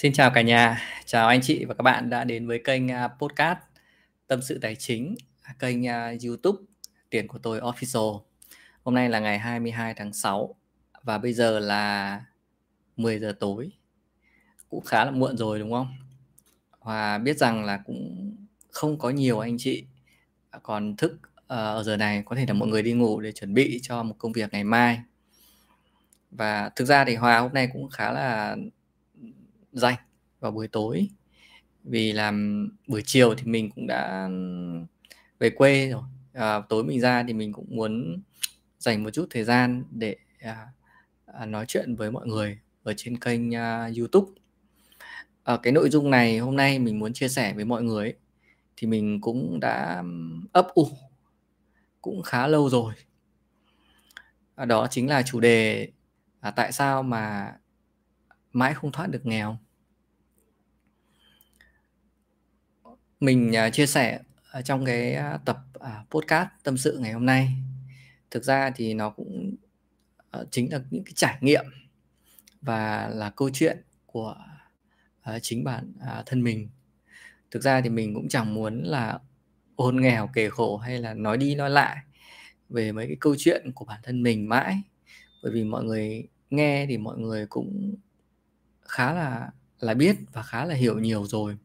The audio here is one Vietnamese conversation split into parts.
Xin chào cả nhà, chào anh chị và các bạn đã đến với kênh à, podcast Tâm sự tài chính, à, kênh à, YouTube Tiền của tôi Official. Hôm nay là ngày 22 tháng 6 và bây giờ là 10 giờ tối. Cũng khá là muộn rồi đúng không? Và biết rằng là cũng không có nhiều anh chị còn thức ờ, ở giờ này có thể là mọi người đi ngủ để chuẩn bị cho một công việc ngày mai. Và thực ra thì Hòa hôm nay cũng khá là dành vào buổi tối. Vì làm buổi chiều thì mình cũng đã về quê rồi. À, tối mình ra thì mình cũng muốn dành một chút thời gian để à, à, nói chuyện với mọi người ở trên kênh à, YouTube. À, cái nội dung này hôm nay mình muốn chia sẻ với mọi người ấy, thì mình cũng đã ấp ủ cũng khá lâu rồi. À, đó chính là chủ đề à, tại sao mà mãi không thoát được nghèo. Mình uh, chia sẻ ở trong cái uh, tập uh, podcast tâm sự ngày hôm nay. Thực ra thì nó cũng uh, chính là những cái trải nghiệm và là câu chuyện của uh, chính bản uh, thân mình. Thực ra thì mình cũng chẳng muốn là ôn nghèo kể khổ hay là nói đi nói lại về mấy cái câu chuyện của bản thân mình mãi. Bởi vì mọi người nghe thì mọi người cũng khá là là biết và khá là hiểu nhiều rồi.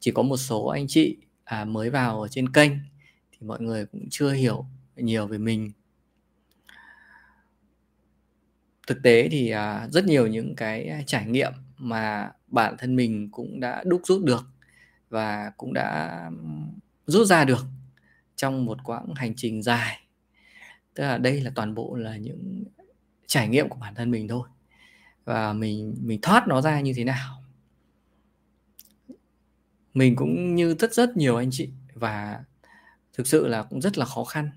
Chỉ có một số anh chị à, mới vào ở trên kênh thì mọi người cũng chưa hiểu nhiều về mình. Thực tế thì à, rất nhiều những cái trải nghiệm mà bản thân mình cũng đã đúc rút được và cũng đã rút ra được trong một quãng hành trình dài. Tức là đây là toàn bộ là những trải nghiệm của bản thân mình thôi và mình mình thoát nó ra như thế nào? Mình cũng như rất rất nhiều anh chị. Và thực sự là cũng rất là khó khăn.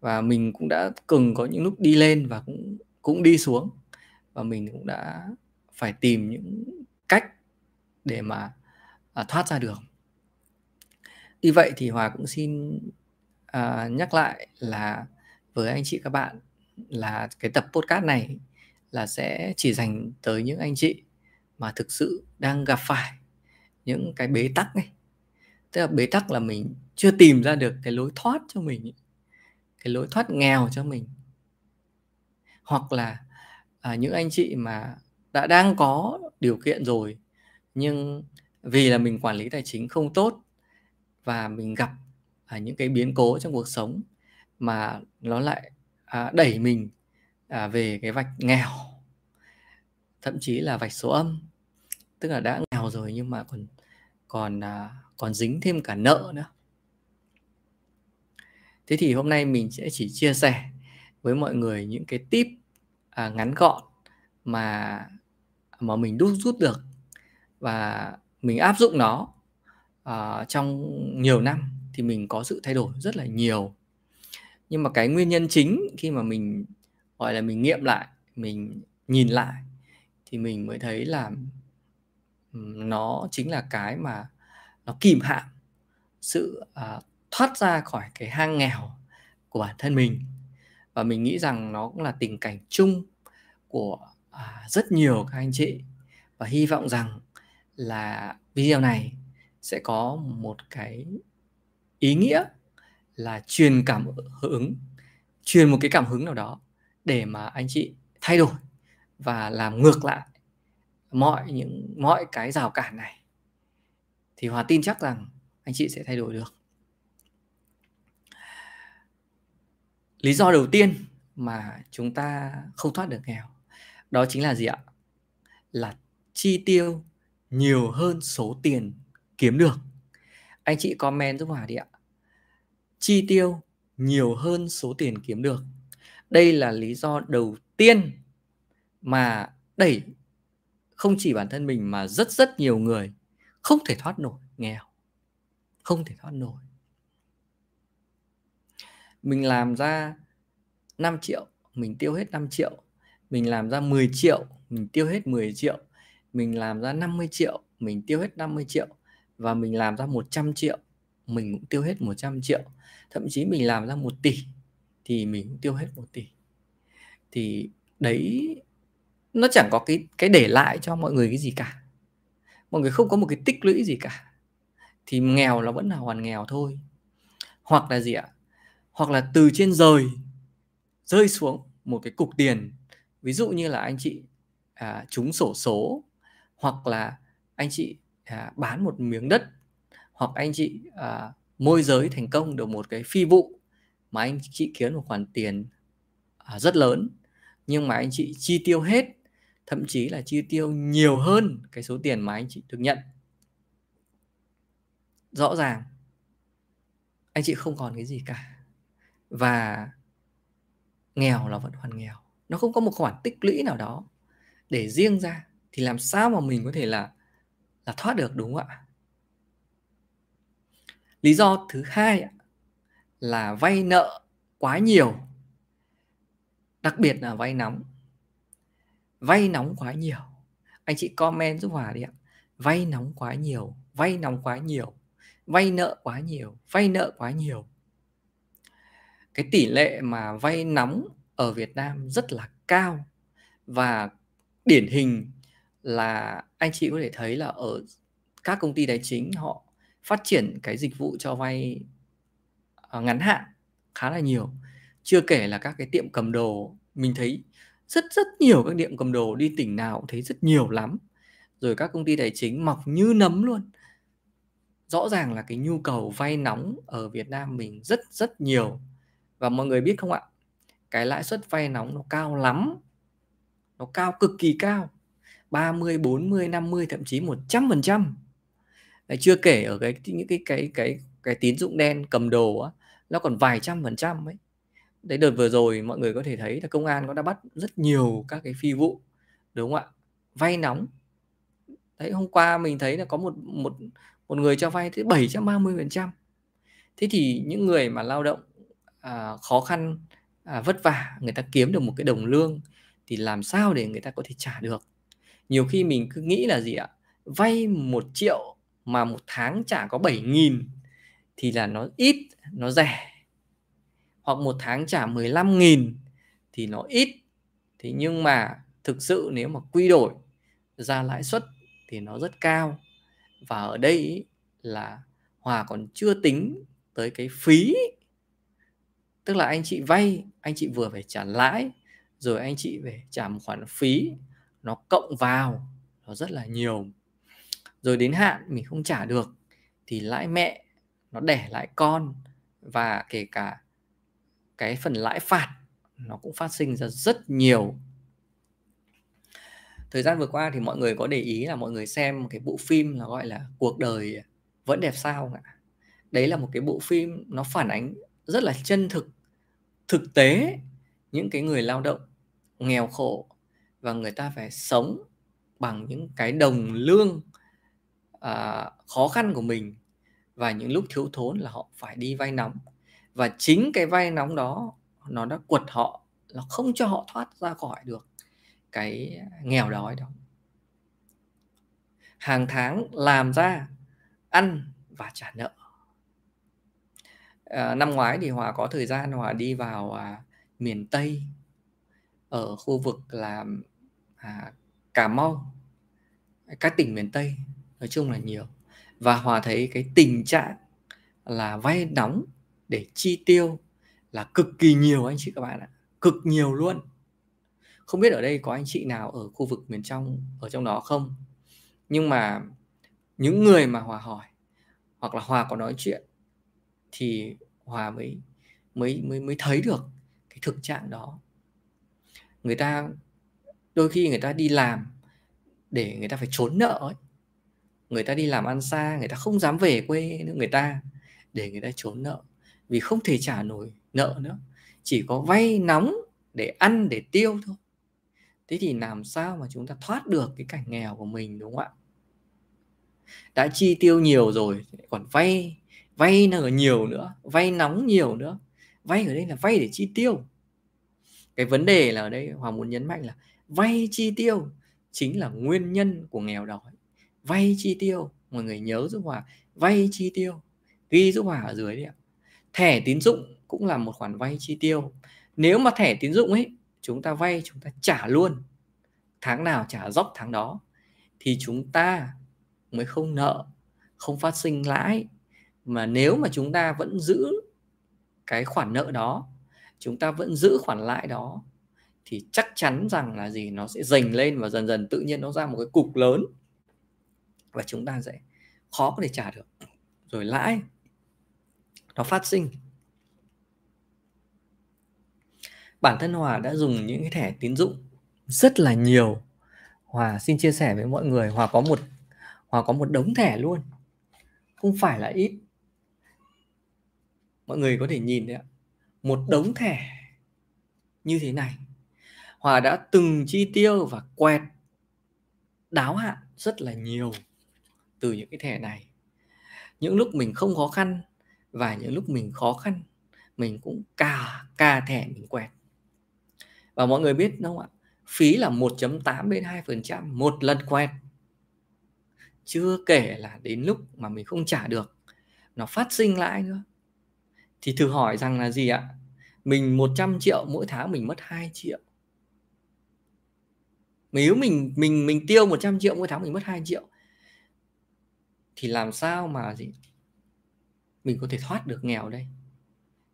Và mình cũng đã từng có những lúc đi lên và cũng cũng đi xuống. Và mình cũng đã phải tìm những cách để mà à, thoát ra được. Vì vậy thì hòa cũng xin à, nhắc lại là với anh chị các bạn là cái tập podcast này là sẽ chỉ dành tới những anh chị mà thực sự đang gặp phải những cái bế tắc này tức là bế tắc là mình chưa tìm ra được cái lối thoát cho mình cái lối thoát nghèo cho mình. Hoặc là à, những anh chị mà đã đang có điều kiện rồi nhưng vì là mình quản lý tài chính không tốt và mình gặp à, những cái biến cố trong cuộc sống mà nó lại à, đẩy mình à, về cái vạch nghèo thậm chí là vạch số âm. Tức là đã nghèo rồi nhưng mà còn còn à, còn dính thêm cả nợ nữa. Thế thì hôm nay mình sẽ chỉ chia sẻ với mọi người những cái tip à, ngắn gọn mà mà mình đúc rút được và mình áp dụng nó à, trong nhiều năm thì mình có sự thay đổi rất là nhiều. Nhưng mà cái nguyên nhân chính khi mà mình gọi là mình nghiệm lại mình nhìn lại thì mình mới thấy là ừ, nó chính là cái mà nó kìm hãm sự uh, thoát ra khỏi cái hang nghèo của bản thân mình. Và mình nghĩ rằng nó cũng là tình cảnh chung của uh, rất nhiều các anh chị. Và hy vọng rằng là video này sẽ có một cái ý nghĩa là truyền cảm hứng truyền một cái cảm hứng nào đó để mà anh chị thay đổi và làm ngược lại mọi những, mọi cái rào cản này, thì hòa tin chắc rằng anh chị sẽ thay đổi được. Lý do đầu tiên mà chúng ta không thoát được nghèo, đó chính là gì ạ? Là chi tiêu nhiều hơn số tiền kiếm được. Anh chị comment giúp hòa đi ạ. Chi tiêu nhiều hơn số tiền kiếm được đây là lý do đầu tiên mà đẩy không chỉ bản thân mình mà rất rất nhiều người không thể thoát nổi nghèo, không thể thoát nổi. Mình làm ra 5 triệu, mình tiêu hết 5 triệu, mình làm ra 10 triệu, mình tiêu hết 10 triệu, mình làm ra 50 triệu, mình tiêu hết 50 triệu và mình làm ra 100 triệu, mình cũng tiêu hết 100 triệu. Thậm chí mình làm ra 1 tỷ thì mình cũng tiêu hết một tỷ. Thì đấy nó chẳng có cái cái để lại cho mọi người cái gì cả. Mọi người không có một cái tích lũy gì cả. Thì nghèo là vẫn là hoàn nghèo thôi. Hoặc là gì ạ? Hoặc là từ trên rời rơi xuống một cái cục tiền. Ví dụ như là anh chị à, trúng sổ số hoặc là anh chị à, bán một miếng đất hoặc anh chị à, môi giới thành công được một cái phi vụ mà anh chị kiếm một khoản tiền à, rất lớn nhưng mà anh chị chi tiêu hết thậm chí là chi tiêu nhiều hơn cái số tiền mà anh chị được nhận. Rõ ràng anh chị không còn cái gì cả. Và nghèo là vẫn hoàn nghèo. Nó không có một khoản tích lũy nào đó để riêng ra thì làm sao mà mình có thể là là thoát được đúng không ạ? Lý do thứ hai là vay nợ quá nhiều, đặc biệt là vay nóng. Vay nóng quá nhiều. Anh chị comment giúp hòa đi ạ. Vay nóng quá nhiều, vay nóng quá nhiều, vay nợ quá nhiều, vay nợ quá nhiều. Cái tỷ lệ mà vay nóng ở Việt Nam rất là cao và điển hình là anh chị có thể thấy là ở các công ty tài chính họ phát triển cái dịch vụ cho vay Ờ, ngắn hạn khá là nhiều. Chưa kể là các cái tiệm cầm đồ mình thấy rất rất nhiều các tiệm cầm đồ đi tỉnh nào cũng thấy rất nhiều lắm. Rồi các công ty tài chính mọc như nấm luôn. Rõ ràng là cái nhu cầu vay nóng ở Việt Nam mình rất rất nhiều. Và mọi người biết không ạ? Cái lãi suất vay nóng nó cao lắm. Nó cao cực kỳ cao. 30, 40, 50 thậm chí 100%. Đấy, chưa kể ở cái những cái cái cái cái tín dụng đen cầm đồ á nó còn vài trăm phần trăm ấy. Đấy đợt vừa rồi mọi người có thể thấy là công an nó đã bắt rất nhiều các cái phi vụ đúng không ạ? Vay nóng. Đấy hôm qua mình thấy là có một một một người cho vay tới 730%. Thế thì những người mà lao động à, khó khăn à, vất vả người ta kiếm được một cái đồng lương thì làm sao để người ta có thể trả được nhiều khi mình cứ nghĩ là gì ạ vay một triệu mà một tháng trả có 7 nghìn thì là nó ít, nó rẻ. Hoặc một tháng trả 15 nghìn thì nó ít. Thế nhưng mà thực sự nếu mà quy đổi ra lãi suất thì nó rất cao. Và ở đây là Hòa còn chưa tính tới cái phí. Tức là anh chị vay, anh chị vừa phải trả lãi, rồi anh chị phải trả một khoản phí, nó cộng vào, nó rất là nhiều. Rồi đến hạn mình không trả được thì lãi mẹ nó đẻ lại con và kể cả cái phần lãi phạt nó cũng phát sinh ra rất nhiều. Thời gian vừa qua thì mọi người có để ý là mọi người xem một cái bộ phim là gọi là cuộc đời vẫn đẹp sao ạ? Đấy là một cái bộ phim nó phản ánh rất là chân thực thực tế những cái người lao động nghèo khổ và người ta phải sống bằng những cái đồng lương à, khó khăn của mình và những lúc thiếu thốn là họ phải đi vay nóng. Và chính cái vay nóng đó nó đã quật họ nó không cho họ thoát ra khỏi được cái nghèo đói đó. Hàng tháng làm ra ăn và trả nợ. À, năm ngoái thì hòa có thời gian hòa đi vào à, miền tây ở khu vực là à, cà mau các tỉnh miền tây nói chung là nhiều và hòa thấy cái tình trạng là vay nóng để chi tiêu là cực kỳ nhiều anh chị các bạn ạ. Cực nhiều luôn. Không biết ở đây có anh chị nào ở khu vực miền trong, ở trong đó không? Nhưng mà những người mà hòa hỏi, hoặc là hòa có nói chuyện, thì hòa mới mới mới mới thấy được cái thực trạng đó. Người ta, đôi khi người ta đi làm để người ta phải trốn nợ ấy người ta đi làm ăn xa, người ta không dám về quê nữa, người ta để người ta trốn nợ. Vì không thể trả nổi nợ nữa, chỉ có vay nóng để ăn, để tiêu thôi. Thế thì làm sao mà chúng ta thoát được cái cảnh nghèo của mình, đúng không ạ? Đã chi tiêu nhiều rồi, còn vay vay nợ nhiều nữa, vay nóng nhiều nữa. Vay ở đây là vay để chi tiêu. Cái vấn đề là ở đây hoàng muốn nhấn mạnh là vay chi tiêu chính là nguyên nhân của nghèo đói vay chi tiêu. Mọi người nhớ giúp hòa. Vay chi tiêu. Ghi giúp hòa ở dưới đi ạ. Thẻ tín dụng cũng là một khoản vay chi tiêu. Nếu mà thẻ tín dụng ấy, chúng ta vay, chúng ta trả luôn. Tháng nào trả dốc tháng đó, thì chúng ta mới không nợ, không phát sinh lãi. Mà nếu mà chúng ta vẫn giữ cái khoản nợ đó, chúng ta vẫn giữ khoản lãi đó, thì chắc chắn rằng là gì? Nó sẽ dành lên và dần dần tự nhiên nó ra một cái cục lớn và chúng ta sẽ khó có thể trả được. Rồi lãi, nó phát sinh. Bản thân Hòa đã dùng những cái thẻ tín dụng rất là nhiều. Hòa xin chia sẻ với mọi người, Hòa có một, Hòa có một đống thẻ luôn. Không phải là ít. Mọi người có thể nhìn đấy ạ. Một đống thẻ như thế này. Hòa đã từng chi tiêu và quẹt, đáo hạn rất là nhiều từ những cái thẻ này. Những lúc mình không khó khăn và những lúc mình khó khăn, mình cũng cà cà thẻ mình quẹt. Và mọi người biết đúng không ạ? Phí là 1.8 đến 2% một lần quẹt. Chưa kể là đến lúc mà mình không trả được, nó phát sinh lãi nữa. Thì thử hỏi rằng là gì ạ? Mình 100 triệu mỗi tháng mình mất 2 triệu. Nếu mình mình mình tiêu 100 triệu mỗi tháng mình mất 2 triệu thì làm sao mà gì? Mình có thể thoát được nghèo đây.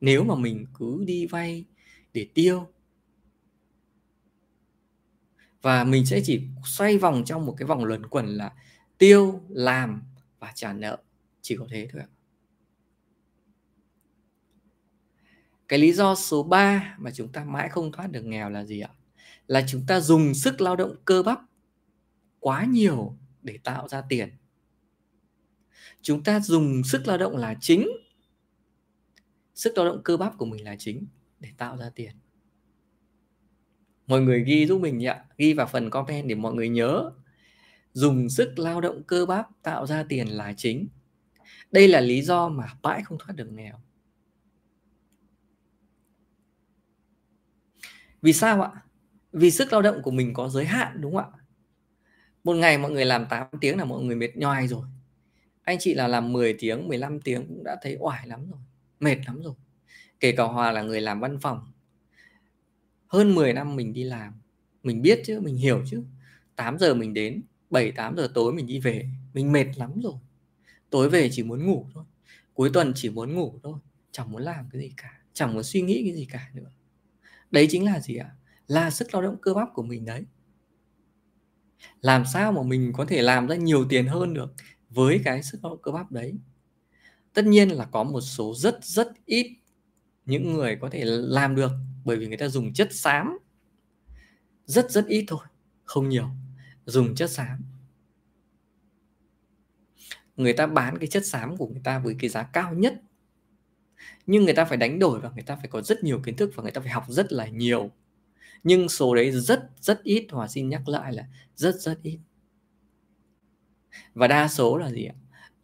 Nếu mà mình cứ đi vay để tiêu. Và mình sẽ chỉ xoay vòng trong một cái vòng luẩn quẩn là tiêu, làm và trả nợ. Chỉ có thế thôi ạ. Cái lý do số 3 mà chúng ta mãi không thoát được nghèo là gì ạ? Là chúng ta dùng sức lao động cơ bắp quá nhiều để tạo ra tiền chúng ta dùng sức lao động là chính. Sức lao động cơ bắp của mình là chính để tạo ra tiền. Mọi người ghi giúp mình nhỉ ghi vào phần comment để mọi người nhớ. Dùng sức lao động cơ bắp tạo ra tiền là chính. Đây là lý do mà mãi không thoát được nghèo. Vì sao ạ? Vì sức lao động của mình có giới hạn, đúng không ạ? Một ngày mọi người làm 8 tiếng là mọi người mệt nhoài rồi anh chị là làm 10 tiếng 15 tiếng cũng đã thấy oải lắm rồi, mệt lắm rồi. Kể cả Hòa là người làm văn phòng. Hơn 10 năm mình đi làm, mình biết chứ, mình hiểu chứ. 8 giờ mình đến 7 8 giờ tối mình đi về, mình mệt lắm rồi. Tối về chỉ muốn ngủ thôi, cuối tuần chỉ muốn ngủ thôi, chẳng muốn làm cái gì cả, chẳng muốn suy nghĩ cái gì cả nữa. Đấy chính là gì ạ? Là sức lao động cơ bắp của mình đấy. Làm sao mà mình có thể làm ra nhiều tiền hơn được? Với cái sức lao động cơ bắp đấy. Tất nhiên là có một số rất rất ít những người có thể làm được, bởi vì người ta dùng chất xám. Rất rất ít thôi, không nhiều, dùng chất xám. Người ta bán cái chất xám của người ta với cái giá cao nhất. Nhưng người ta phải đánh đổi và người ta phải có rất nhiều kiến thức và người ta phải học rất là nhiều. Nhưng số đấy rất rất ít, hòa xin nhắc lại là rất rất ít và đa số là gì ạ?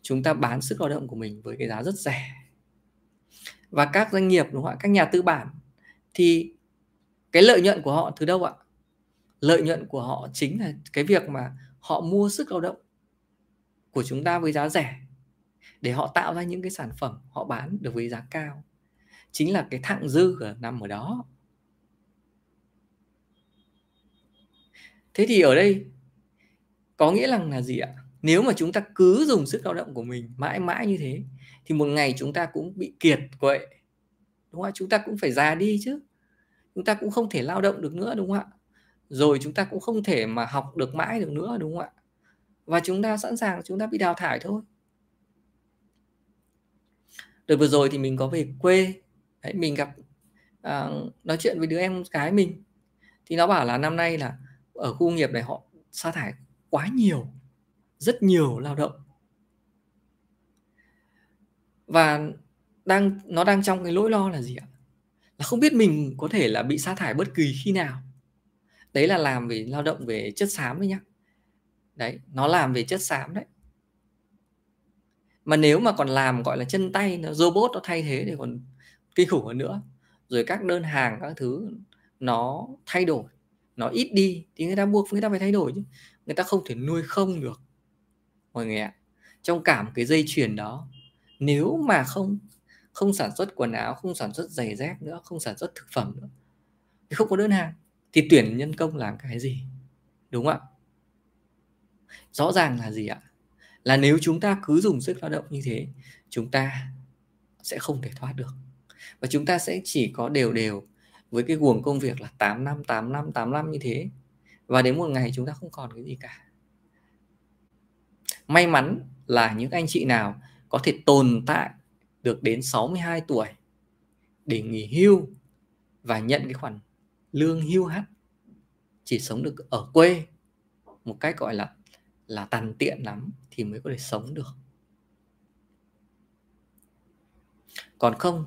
Chúng ta bán sức lao động của mình với cái giá rất rẻ. Và các doanh nghiệp đúng không ạ? Các nhà tư bản thì cái lợi nhuận của họ từ đâu ạ? Lợi nhuận của họ chính là cái việc mà họ mua sức lao động của chúng ta với giá rẻ để họ tạo ra những cái sản phẩm họ bán được với giá cao. Chính là cái thặng dư ở nằm ở đó. Thế thì ở đây có nghĩa rằng là gì ạ? Nếu mà chúng ta cứ dùng sức lao động của mình mãi mãi như thế thì một ngày chúng ta cũng bị kiệt quệ. Đúng không ạ? Chúng ta cũng phải già đi chứ. Chúng ta cũng không thể lao động được nữa đúng không ạ? Rồi chúng ta cũng không thể mà học được mãi được nữa đúng không ạ? Và chúng ta sẵn sàng chúng ta bị đào thải thôi. Đợt vừa rồi thì mình có về quê. Đấy, mình gặp à, nói chuyện với đứa em gái mình. Thì nó bảo là năm nay là ở khu nghiệp này họ sa thải quá nhiều rất nhiều lao động. Và đang, nó đang trong cái nỗi lo là gì ạ? Là không biết mình có thể là bị sa thải bất kỳ khi nào. Đấy là làm về lao động về chất xám đấy nhá. Đấy, nó làm về chất xám đấy. Mà nếu mà còn làm, gọi là, chân tay, nó, robot nó thay thế thì còn kinh khủng hơn nữa. Rồi các đơn hàng, các thứ, nó thay đổi. Nó ít đi, thì người ta buộc người ta phải thay đổi chứ. Người ta không thể nuôi không được mọi người ạ. Trong cả một cái dây chuyền đó, nếu mà không không sản xuất quần áo, không sản xuất giày dép nữa, không sản xuất thực phẩm nữa, thì không có đơn hàng, thì tuyển nhân công làm cái gì? Đúng không ạ? Rõ ràng là gì ạ? Là nếu chúng ta cứ dùng sức lao động như thế, chúng ta sẽ không thể thoát được. Và chúng ta sẽ chỉ có đều đều với cái guồng công việc là 8 năm 8 năm 8 năm như thế. Và đến một ngày chúng ta không còn cái gì cả may mắn là những anh chị nào có thể tồn tại được đến 62 tuổi để nghỉ hưu và nhận cái khoản lương hưu hắt chỉ sống được ở quê một cách gọi là là tàn tiện lắm thì mới có thể sống được. Còn không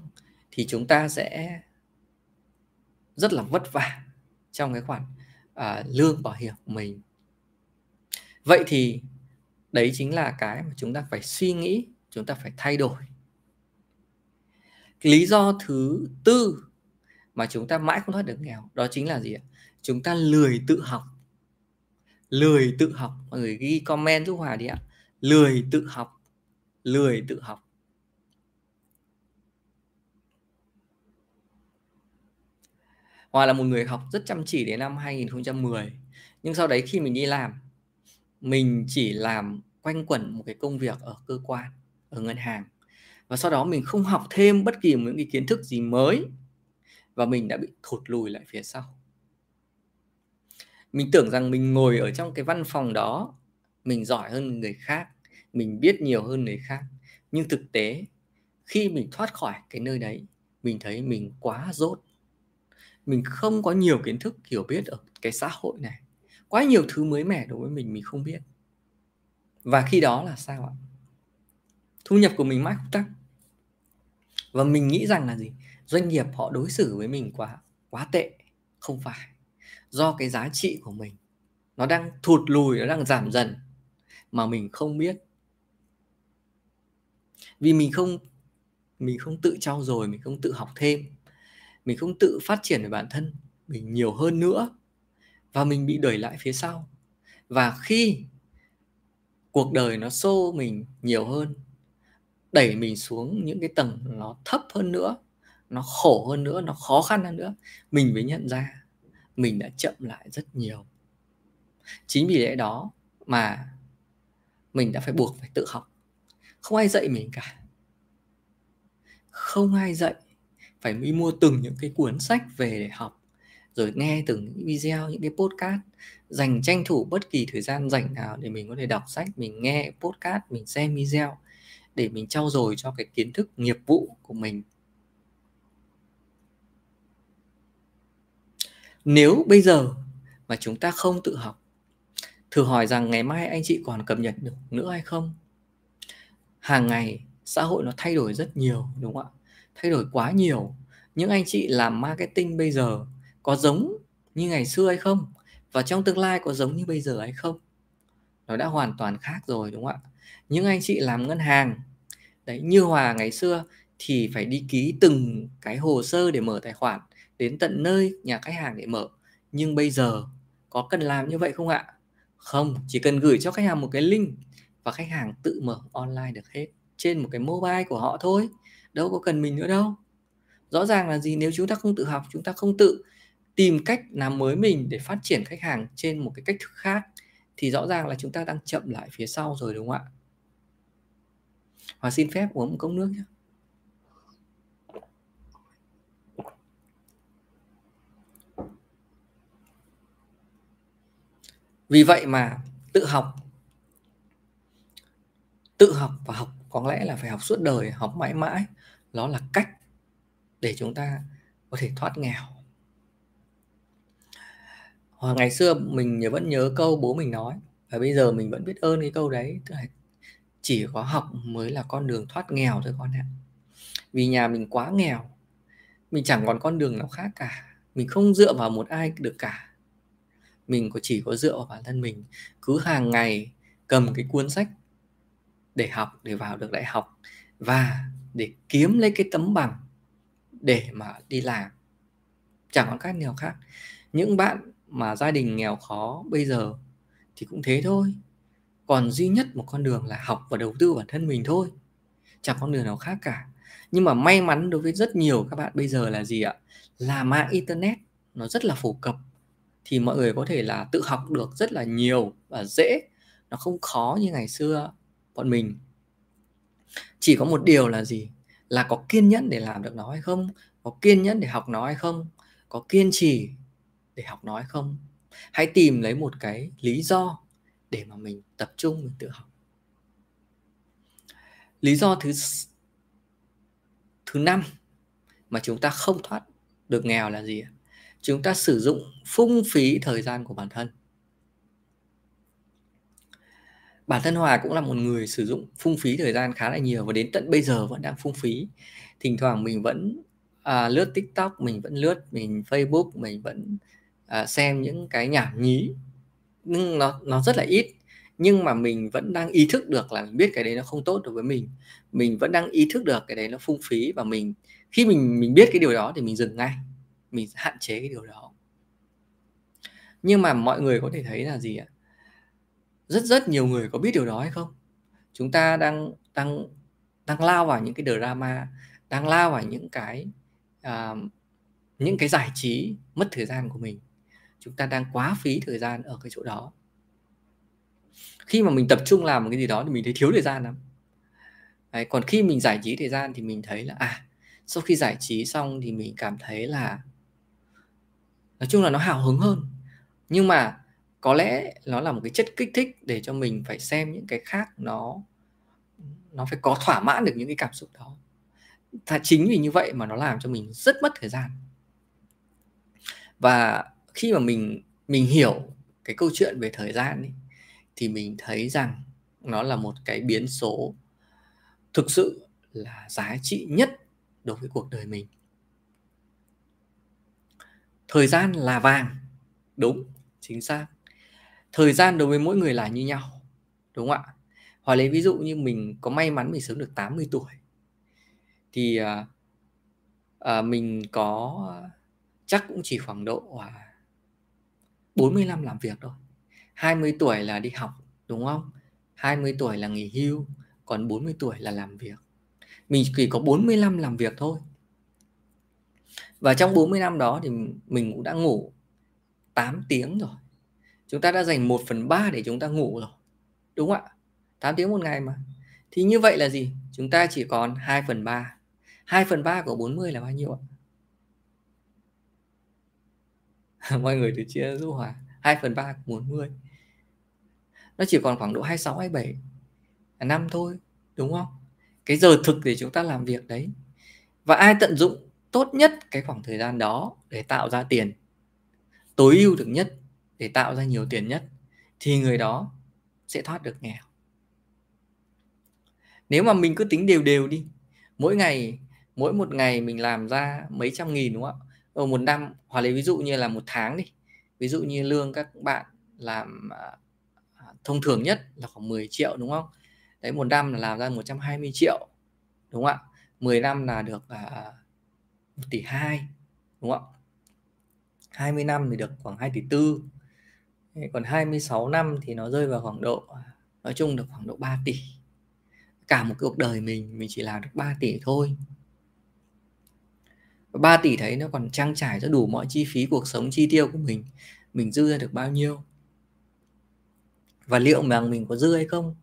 thì chúng ta sẽ rất là vất vả trong cái khoản à, lương bảo hiểm của mình. Vậy thì đấy chính là cái mà chúng ta phải suy nghĩ, chúng ta phải thay đổi. Lý do thứ tư mà chúng ta mãi không thoát được nghèo, đó chính là gì ạ? Chúng ta lười tự học. Lười tự học. Mọi người ghi comment giúp hòa đi ạ. Lười tự học. Lười tự học. Hòa là một người học rất chăm chỉ đến năm 2010 nhưng sau đấy khi mình đi làm mình chỉ làm quanh quẩn một cái công việc ở cơ quan, ở ngân hàng. Và sau đó mình không học thêm bất kỳ những cái kiến thức gì mới và mình đã bị thụt lùi lại phía sau. Mình tưởng rằng mình ngồi ở trong cái văn phòng đó, mình giỏi hơn người khác, mình biết nhiều hơn người khác. Nhưng thực tế, khi mình thoát khỏi cái nơi đấy, mình thấy mình quá dốt mình không có nhiều kiến thức hiểu biết ở cái xã hội này quá nhiều thứ mới mẻ đối với mình mình không biết. Và khi đó là sao ạ? Thu nhập của mình mãi không tăng. Và mình nghĩ rằng là gì? Doanh nghiệp họ đối xử với mình quá quá tệ, không phải. Do cái giá trị của mình nó đang thụt lùi, nó đang giảm dần mà mình không biết. Vì mình không mình không tự trau dồi, mình không tự học thêm. Mình không tự phát triển về bản thân mình nhiều hơn nữa và mình bị đẩy lại phía sau. Và khi cuộc đời nó xô mình nhiều hơn, đẩy mình xuống những cái tầng nó thấp hơn nữa, nó khổ hơn nữa, nó khó khăn hơn nữa, mình mới nhận ra mình đã chậm lại rất nhiều. Chính vì lẽ đó mà mình đã phải buộc phải tự học. Không ai dạy mình cả. Không ai dạy, phải đi mua từng những cái cuốn sách về để học rồi nghe từng những video, những cái podcast, dành tranh thủ bất kỳ thời gian rảnh nào để mình có thể đọc sách, mình nghe podcast, mình xem video để mình trau dồi cho cái kiến thức nghiệp vụ của mình. Nếu bây giờ mà chúng ta không tự học, thử hỏi rằng ngày mai anh chị còn cập nhật được nữa hay không? Hàng ngày, xã hội nó thay đổi rất nhiều, đúng không ạ? Thay đổi quá nhiều. Những anh chị làm marketing bây giờ có giống như ngày xưa hay không? Và trong tương lai có giống như bây giờ hay không? Nó đã hoàn toàn khác rồi, đúng không ạ? Những anh chị làm ngân hàng, đấy, như hòa ngày xưa thì phải đi ký từng cái hồ sơ để mở tài khoản, đến tận nơi nhà khách hàng để mở. Nhưng bây giờ có cần làm như vậy không ạ? Không, chỉ cần gửi cho khách hàng một cái link và khách hàng tự mở online được hết, trên một cái mobile của họ thôi, đâu có cần mình nữa đâu. Rõ ràng là gì, nếu chúng ta không tự học, chúng ta không tự tìm cách làm mới mình để phát triển khách hàng trên một cái cách thức khác, thì rõ ràng là chúng ta đang chậm lại phía sau rồi, đúng không ạ? Hòa xin phép uống một cốc nước nhé. Vì vậy mà tự học tự học và học có lẽ là phải học suốt đời, học mãi mãi. Đó là cách để chúng ta có thể thoát nghèo hoặc ngày xưa mình vẫn nhớ câu bố mình nói, và bây giờ mình vẫn biết ơn cái câu đấy. Tức là chỉ có học mới là con đường thoát nghèo thôi con ạ. Vì nhà mình quá nghèo, mình chẳng còn con đường nào khác cả. Mình không dựa vào một ai được cả. Mình có chỉ có dựa vào bản thân mình. Cứ hàng ngày cầm cái cuốn sách để học, để vào được đại học, và để kiếm lấy cái tấm bằng để mà đi làm. Chẳng có cách nào khác. Những bạn mà gia đình nghèo khó bây giờ thì cũng thế thôi. Còn duy nhất một con đường là học và đầu tư bản thân mình thôi. Chẳng con đường nào khác cả. Nhưng mà may mắn đối với rất nhiều các bạn bây giờ là gì ạ? Là mạng internet nó rất là phổ cập. Thì mọi người có thể là tự học được rất là nhiều và dễ. Nó không khó như ngày xưa bọn mình. Chỉ có một điều là gì? Là có kiên nhẫn để làm được nó hay không? Có kiên nhẫn để học nó hay không? Có kiên trì để học nói không? Hãy tìm lấy một cái lý do để mà mình tập trung mình tự học. Lý do thứ thứ năm mà chúng ta không thoát được nghèo là gì chúng ta sử dụng phung phí thời gian của bản thân. Bản thân hòa cũng là một người sử dụng phung phí thời gian khá là nhiều và đến tận bây giờ vẫn đang phung phí. Thỉnh thoảng mình vẫn à, lướt tiktok mình vẫn lướt mình facebook mình vẫn À, xem những cái nhảm nhí. Nhưng nó nó rất là ít. Nhưng mà mình vẫn đang ý thức được là mình biết cái đấy nó không tốt đối với mình. Mình vẫn đang ý thức được cái đấy nó phung phí và mình khi mình mình biết cái điều đó thì mình dừng ngay. Mình hạn chế cái điều đó. Nhưng mà mọi người có thể thấy là gì ạ? Rất rất nhiều người có biết điều đó hay không? Chúng ta đang đang đang lao vào những cái drama đang lao vào những cái uh, những cái giải trí mất thời gian của mình chúng ta đang quá phí thời gian ở cái chỗ đó. Khi mà mình tập trung làm một cái gì đó thì mình thấy thiếu thời gian lắm. Đấy, còn khi mình giải trí thời gian thì mình thấy là à sau khi giải trí xong thì mình cảm thấy là nói chung là nó hào hứng hơn. Nhưng mà có lẽ nó là một cái chất kích thích để cho mình phải xem những cái khác nó nó phải có thỏa mãn được những cái cảm xúc đó. Thật chính vì như vậy mà nó làm cho mình rất mất thời gian. Và khi mà mình mình hiểu cái câu chuyện về thời gian ấy, thì mình thấy rằng nó là một cái biến số thực sự là giá trị nhất đối với cuộc đời mình. Thời gian là vàng đúng chính xác. Thời gian đối với mỗi người là như nhau đúng không ạ? Hoặc lấy ví dụ như mình có may mắn mình sống được 80 tuổi thì à, à, mình có chắc cũng chỉ khoảng độ à, 40 năm làm việc thôi. 20 tuổi là đi học, đúng không? 20 tuổi là nghỉ hưu, còn 40 tuổi là làm việc. Mình chỉ có 40 năm làm việc thôi. Và trong 40 năm đó thì mình cũng đã ngủ 8 tiếng rồi. Chúng ta đã dành 1 phần 3 để chúng ta ngủ rồi, đúng không ạ? 8 tiếng một ngày mà. Thì như vậy là gì? Chúng ta chỉ còn 2 phần 3 2 phần 3 của 40 là bao nhiêu ạ? mọi người thì chia giúp hòa 2 phần 3 của 40 nó chỉ còn khoảng độ 26 27 năm thôi, đúng không? Cái giờ thực để chúng ta làm việc đấy. Và ai tận dụng tốt nhất cái khoảng thời gian đó để tạo ra tiền, tối ưu được nhất, để tạo ra nhiều tiền nhất, thì người đó sẽ thoát được nghèo. Nếu mà mình cứ tính đều đều đi, mỗi ngày, mỗi một ngày mình làm ra mấy trăm nghìn, đúng không ạ? Ở một năm hoặc lấy ví dụ như là một tháng đi. Ví dụ như lương các bạn làm à, à, thông thường nhất là khoảng 10 triệu đúng không? Đấy một năm là làm ra 120 triệu đúng không ạ? 10 năm là được à, 1 tỷ 2 đúng không ạ? 20 năm thì được khoảng 2 tỷ 4 còn 26 năm thì nó rơi vào khoảng độ à, nói chung được khoảng độ 3 tỷ. Cả một cuộc đời mình mình chỉ làm được 3 tỷ thôi. 3 tỷ thấy nó còn trang trải cho đủ mọi chi phí cuộc sống chi tiêu của mình. Mình dư ra được bao nhiêu? Và liệu mà mình có dư hay không?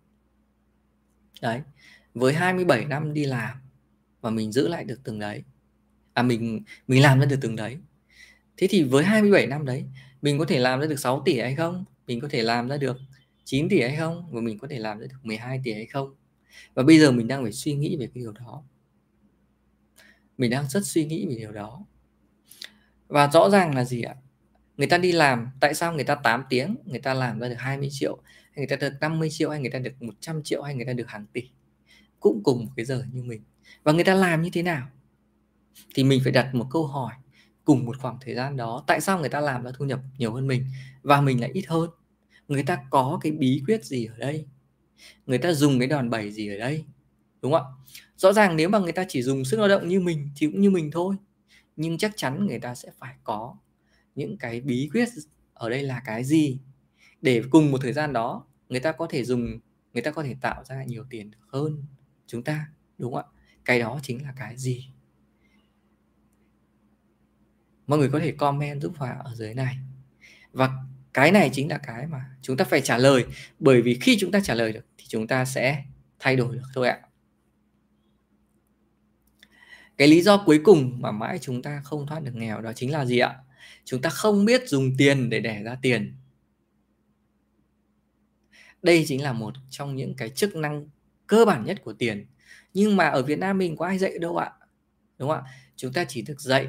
Đấy, với 27 năm đi làm và mình giữ lại được từng đấy à mình mình làm ra được từng đấy. Thế thì với 27 năm đấy, mình có thể làm ra được 6 tỷ hay không? Mình có thể làm ra được 9 tỷ hay không? Và mình có thể làm ra được 12 tỷ hay không? Và bây giờ mình đang phải suy nghĩ về cái điều đó mình đang rất suy nghĩ về điều đó. Và rõ ràng là gì ạ? Người ta đi làm, tại sao người ta 8 tiếng, người ta làm ra được 20 triệu, hay người ta được 50 triệu, hay người ta được 100 triệu, hay người ta được hàng tỷ? Cũng cùng một cái giờ như mình. Và người ta làm như thế nào? Thì mình phải đặt một câu hỏi cùng một khoảng thời gian đó, tại sao người ta làm ra thu nhập nhiều hơn mình và mình lại ít hơn? Người ta có cái bí quyết gì ở đây? Người ta dùng cái đòn bẩy gì ở đây? Đúng không ạ? Rõ ràng nếu mà người ta chỉ dùng sức lao động như mình thì cũng như mình thôi. Nhưng chắc chắn người ta sẽ phải có những cái bí quyết ở đây là cái gì để cùng một thời gian đó người ta có thể dùng, người ta có thể tạo ra nhiều tiền hơn chúng ta, đúng không ạ? Cái đó chính là cái gì? Mọi người có thể comment giúp hòa ở dưới này. Và cái này chính là cái mà chúng ta phải trả lời. Bởi vì khi chúng ta trả lời được thì chúng ta sẽ thay đổi được thôi ạ cái lý do cuối cùng mà mãi chúng ta không thoát được nghèo đó chính là gì ạ? Chúng ta không biết dùng tiền để đẻ ra tiền. Đây chính là một trong những cái chức năng cơ bản nhất của tiền. Nhưng mà ở Việt Nam mình có ai dạy đâu ạ? Đúng không ạ? Chúng ta chỉ được dạy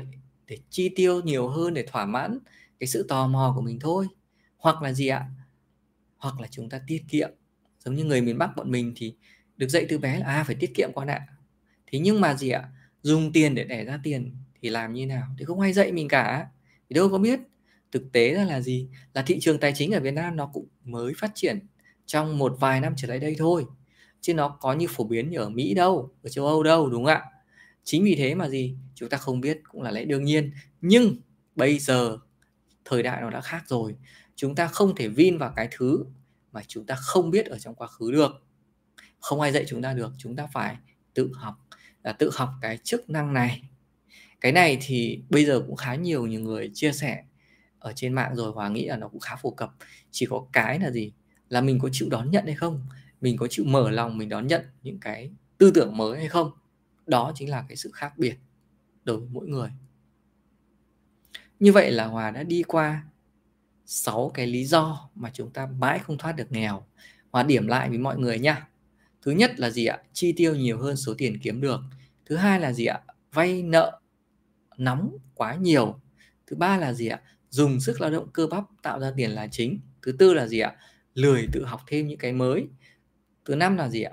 để chi tiêu nhiều hơn để thỏa mãn cái sự tò mò của mình thôi. Hoặc là gì ạ? Hoặc là chúng ta tiết kiệm. Giống như người miền Bắc bọn mình thì được dạy từ bé là à phải tiết kiệm con ạ. Thế nhưng mà gì ạ? Dùng tiền để đẻ ra tiền thì làm như nào? Thì không ai dạy mình cả. Thì đâu có biết. Thực tế ra là gì? Là thị trường tài chính ở Việt Nam nó cũng mới phát triển trong một vài năm trở lại đây thôi. Chứ nó có như phổ biến như ở Mỹ đâu, ở châu Âu đâu, đúng không ạ? Chính vì thế mà gì? Chúng ta không biết cũng là lẽ đương nhiên. Nhưng bây giờ thời đại nó đã khác rồi. Chúng ta không thể vin vào cái thứ mà chúng ta không biết ở trong quá khứ được. Không ai dạy chúng ta được. Chúng ta phải tự học là tự học cái chức năng này. Cái này thì bây giờ cũng khá nhiều nhiều người chia sẻ ở trên mạng rồi hòa nghĩ là nó cũng khá phổ cập. Chỉ có cái là gì? Là mình có chịu đón nhận hay không? Mình có chịu mở lòng mình đón nhận những cái tư tưởng mới hay không? Đó chính là cái sự khác biệt đối với mỗi người. Như vậy là hòa đã đi qua 6 cái lý do mà chúng ta mãi không thoát được nghèo. Hòa điểm lại với mọi người nha thứ nhất là gì ạ? Chi tiêu nhiều hơn số tiền kiếm được. Thứ hai là gì ạ? Vay nợ nóng quá nhiều. Thứ ba là gì ạ? Dùng sức lao động cơ bắp tạo ra tiền là chính. Thứ tư là gì ạ? Lười tự học thêm những cái mới. Thứ năm là gì ạ?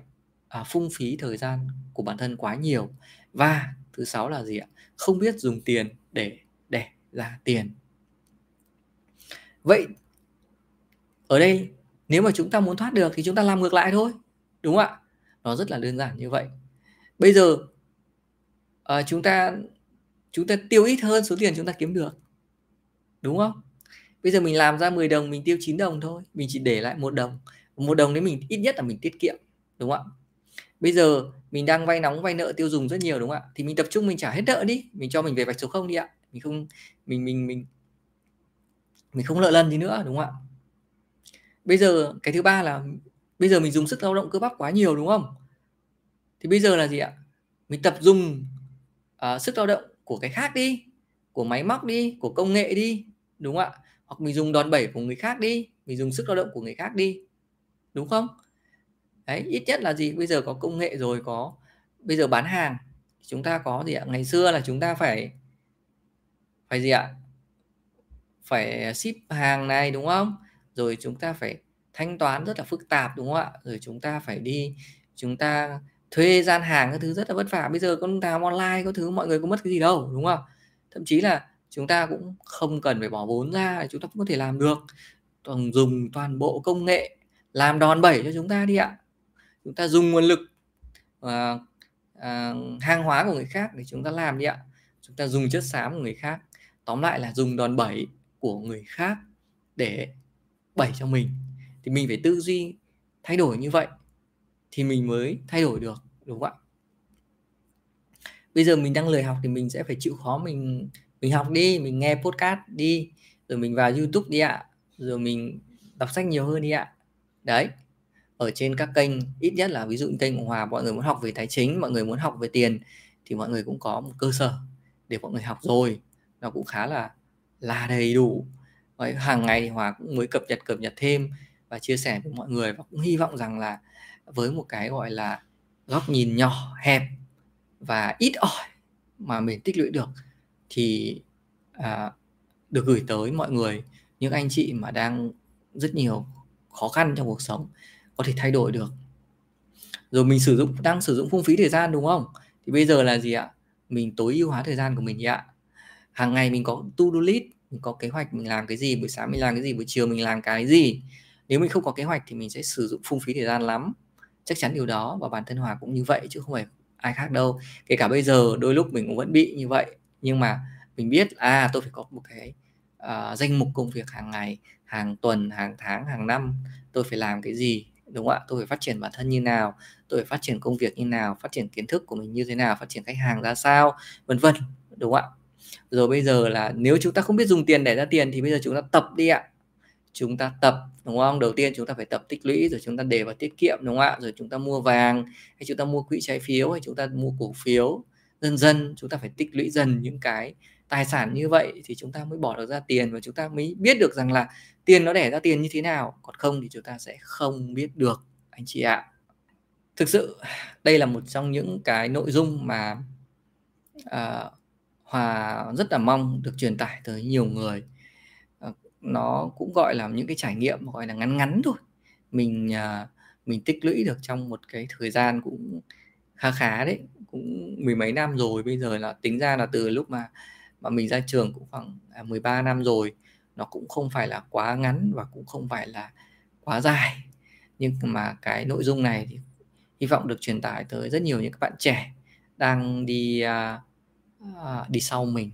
À, phung phí thời gian của bản thân quá nhiều. Và thứ sáu là gì ạ? Không biết dùng tiền để để ra tiền. Vậy ở đây nếu mà chúng ta muốn thoát được thì chúng ta làm ngược lại thôi đúng không ạ? Nó rất là đơn giản như vậy. Bây giờ à, chúng ta chúng ta tiêu ít hơn số tiền chúng ta kiếm được. Đúng không? Bây giờ mình làm ra 10 đồng mình tiêu 9 đồng thôi. Mình chỉ để lại một đồng. Một đồng đấy mình ít nhất là mình tiết kiệm. Đúng không ạ? Bây giờ mình đang vay nóng vay nợ tiêu dùng rất nhiều đúng không ạ? Thì mình tập trung mình trả hết nợ đi. Mình cho mình về vạch số không đi ạ. Mình không mình mình mình mình không nợ lần gì nữa đúng không ạ? Bây giờ cái thứ ba là bây giờ mình dùng sức lao động cơ bắp quá nhiều đúng không? Thì bây giờ là gì ạ? Mình tập dùng uh, sức lao động của cái khác đi của máy móc đi của công nghệ đi đúng không ạ? Hoặc mình dùng đòn bẩy của người khác đi mình dùng sức lao động của người khác đi đúng không? Đấy ít nhất là gì? Bây giờ có công nghệ rồi có bây giờ bán hàng chúng ta có gì ạ? Ngày xưa là chúng ta phải phải gì ạ? Phải ship hàng này đúng không? Rồi chúng ta phải thanh toán rất là phức tạp đúng không ạ? Rồi chúng ta phải đi chúng ta thuê gian hàng các thứ rất là vất vả. Bây giờ con làm online có thứ mọi người có mất cái gì đâu đúng không? Thậm chí là chúng ta cũng không cần phải bỏ vốn ra chúng ta cũng có thể làm được. Toàn dùng toàn bộ công nghệ làm đòn bẩy cho chúng ta đi ạ. Chúng ta dùng nguồn lực uh, à, hàng hóa của người khác để chúng ta làm đi ạ. Chúng ta dùng chất xám của người khác. Tóm lại là dùng đòn bẩy của người khác để bẩy cho mình thì mình phải tư duy thay đổi như vậy thì mình mới thay đổi được, đúng không ạ? Bây giờ mình đang lười học thì mình sẽ phải chịu khó mình mình học đi, mình nghe podcast đi, rồi mình vào youtube đi ạ, rồi mình đọc sách nhiều hơn đi ạ. Đấy, ở trên các kênh, ít nhất là ví dụ như kênh của Hòa, mọi người muốn học về tài chính, mọi người muốn học về tiền thì mọi người cũng có một cơ sở để mọi người học rồi. Nó cũng khá là là đầy đủ. Vậy hàng ngày thì Hòa cũng mới cập nhật cập nhật thêm và chia sẻ với mọi người và cũng hy vọng rằng là với một cái gọi là góc nhìn nhỏ hẹp và ít ỏi mà mình tích lũy được thì à, được gửi tới mọi người những anh chị mà đang rất nhiều khó khăn trong cuộc sống có thể thay đổi được. Rồi mình sử dụng đang sử dụng phung phí thời gian đúng không? Thì bây giờ là gì ạ? Mình tối ưu hóa thời gian của mình ạ. Hàng ngày mình có to do list mình có kế hoạch mình làm cái gì buổi sáng mình làm cái gì buổi chiều mình làm cái gì nếu mình không có kế hoạch thì mình sẽ sử dụng phung phí thời gian lắm. Chắc chắn điều đó và bản thân hòa cũng như vậy chứ không phải ai khác đâu. Kể cả bây giờ đôi lúc mình cũng vẫn bị như vậy nhưng mà mình biết à tôi phải có một cái uh, danh mục công việc hàng ngày hàng tuần hàng tháng hàng năm. Tôi phải làm cái gì đúng không ạ? Tôi phải phát triển bản thân như nào? Tôi phải phát triển công việc như nào? Phát triển kiến thức của mình như thế nào? Phát triển khách hàng ra sao? Vân vân đúng không ạ? Rồi bây giờ là nếu chúng ta không biết dùng tiền để ra tiền thì bây giờ chúng ta tập đi ạ chúng ta tập đúng không đầu tiên chúng ta phải tập tích lũy rồi chúng ta để vào tiết kiệm đúng không ạ rồi chúng ta mua vàng hay chúng ta mua quỹ trái phiếu hay chúng ta mua cổ phiếu dần dần chúng ta phải tích lũy dần những cái tài sản như vậy thì chúng ta mới bỏ được ra tiền và chúng ta mới biết được rằng là tiền nó đẻ ra tiền như thế nào còn không thì chúng ta sẽ không biết được anh chị ạ thực sự đây là một trong những cái nội dung mà uh, hòa rất là mong được truyền tải tới nhiều người nó cũng gọi là những cái trải nghiệm gọi là ngắn ngắn thôi. Mình uh, mình tích lũy được trong một cái thời gian cũng khá khá đấy cũng mười mấy năm rồi. Bây giờ là tính ra là từ lúc mà mà mình ra trường cũng khoảng à, 13 năm rồi nó cũng không phải là quá ngắn và cũng không phải là quá dài. Nhưng mà cái nội dung này thì hy vọng được truyền tải tới rất nhiều những các bạn trẻ đang đi uh, uh, đi sau mình.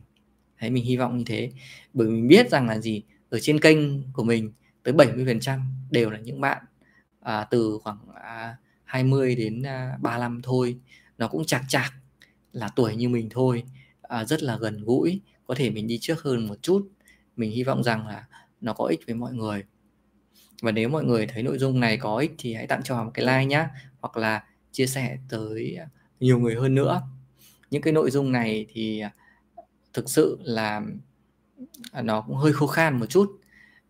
Thấy mình hy vọng như thế. Bởi mình biết rằng là gì? Ở trên kênh của mình tới 70% đều là những bạn à, từ khoảng à, 20 đến à, 35 thôi. Nó cũng chạc chạc là tuổi như mình thôi à, rất là gần gũi có thể mình đi trước hơn một chút. Mình hy vọng rằng là nó có ích với mọi người. Và nếu mọi người thấy nội dung này có ích thì hãy tặng cho một cái like nhé hoặc là chia sẻ tới nhiều người hơn nữa. Những cái nội dung này thì thực sự là À, nó cũng hơi khô khan một chút.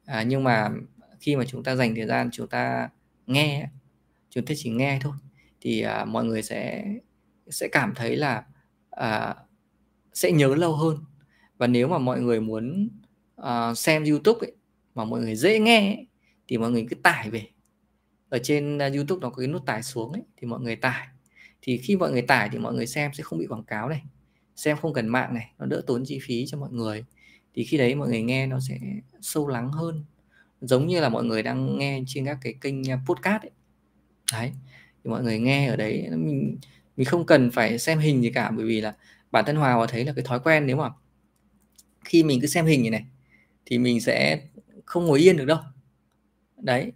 À, nhưng mà khi mà chúng ta dành thời gian chúng ta nghe chúng ta chỉ nghe thôi thì à, mọi người sẽ sẽ cảm thấy là à, sẽ nhớ lâu hơn. Và nếu mà mọi người muốn à, xem YouTube ấy, mà mọi người dễ nghe ấy, thì mọi người cứ tải về. Ở trên à, YouTube nó có cái nút tải xuống ấy, thì mọi người tải. Thì khi mọi người tải thì mọi người xem sẽ không bị quảng cáo này xem không cần mạng này nó đỡ tốn chi phí cho mọi người thì khi đấy mọi người nghe nó sẽ sâu lắng hơn. Giống như là mọi người đang nghe trên các cái kênh à, podcast ấy. đấy, thì mọi người nghe ở đấy mình mình không cần phải xem hình gì cả, bởi vì là bản thân hòa thấy là cái thói quen nếu mà khi mình cứ xem hình như này, thì mình sẽ không ngồi yên được đâu. Đấy,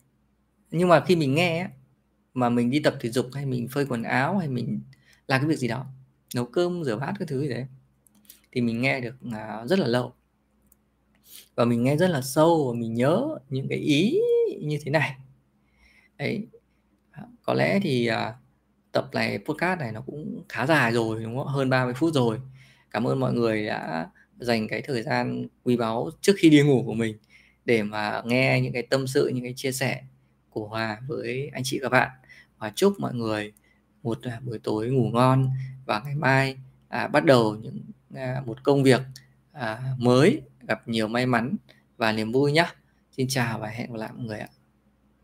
nhưng mà khi mình nghe mà mình đi tập thể dục hay mình phơi quần áo hay mình làm cái việc gì đó, nấu cơm, rửa bát cái thứ gì đấy, thì mình nghe được à, rất là lâu và mình nghe rất là sâu và mình nhớ những cái ý như thế này. Đấy. À, có lẽ thì à, tập này podcast này nó cũng khá dài rồi đúng không hơn 30 phút rồi. Cảm ơn mọi người đã dành cái thời gian quý báu trước khi đi ngủ của mình để mà nghe những cái tâm sự những cái chia sẻ của Hòa với anh chị các bạn. Và chúc mọi người một à, buổi tối ngủ ngon và ngày mai à, bắt đầu những à, một công việc à, mới gặp nhiều may mắn và niềm vui nhé xin chào và hẹn gặp lại mọi người ạ.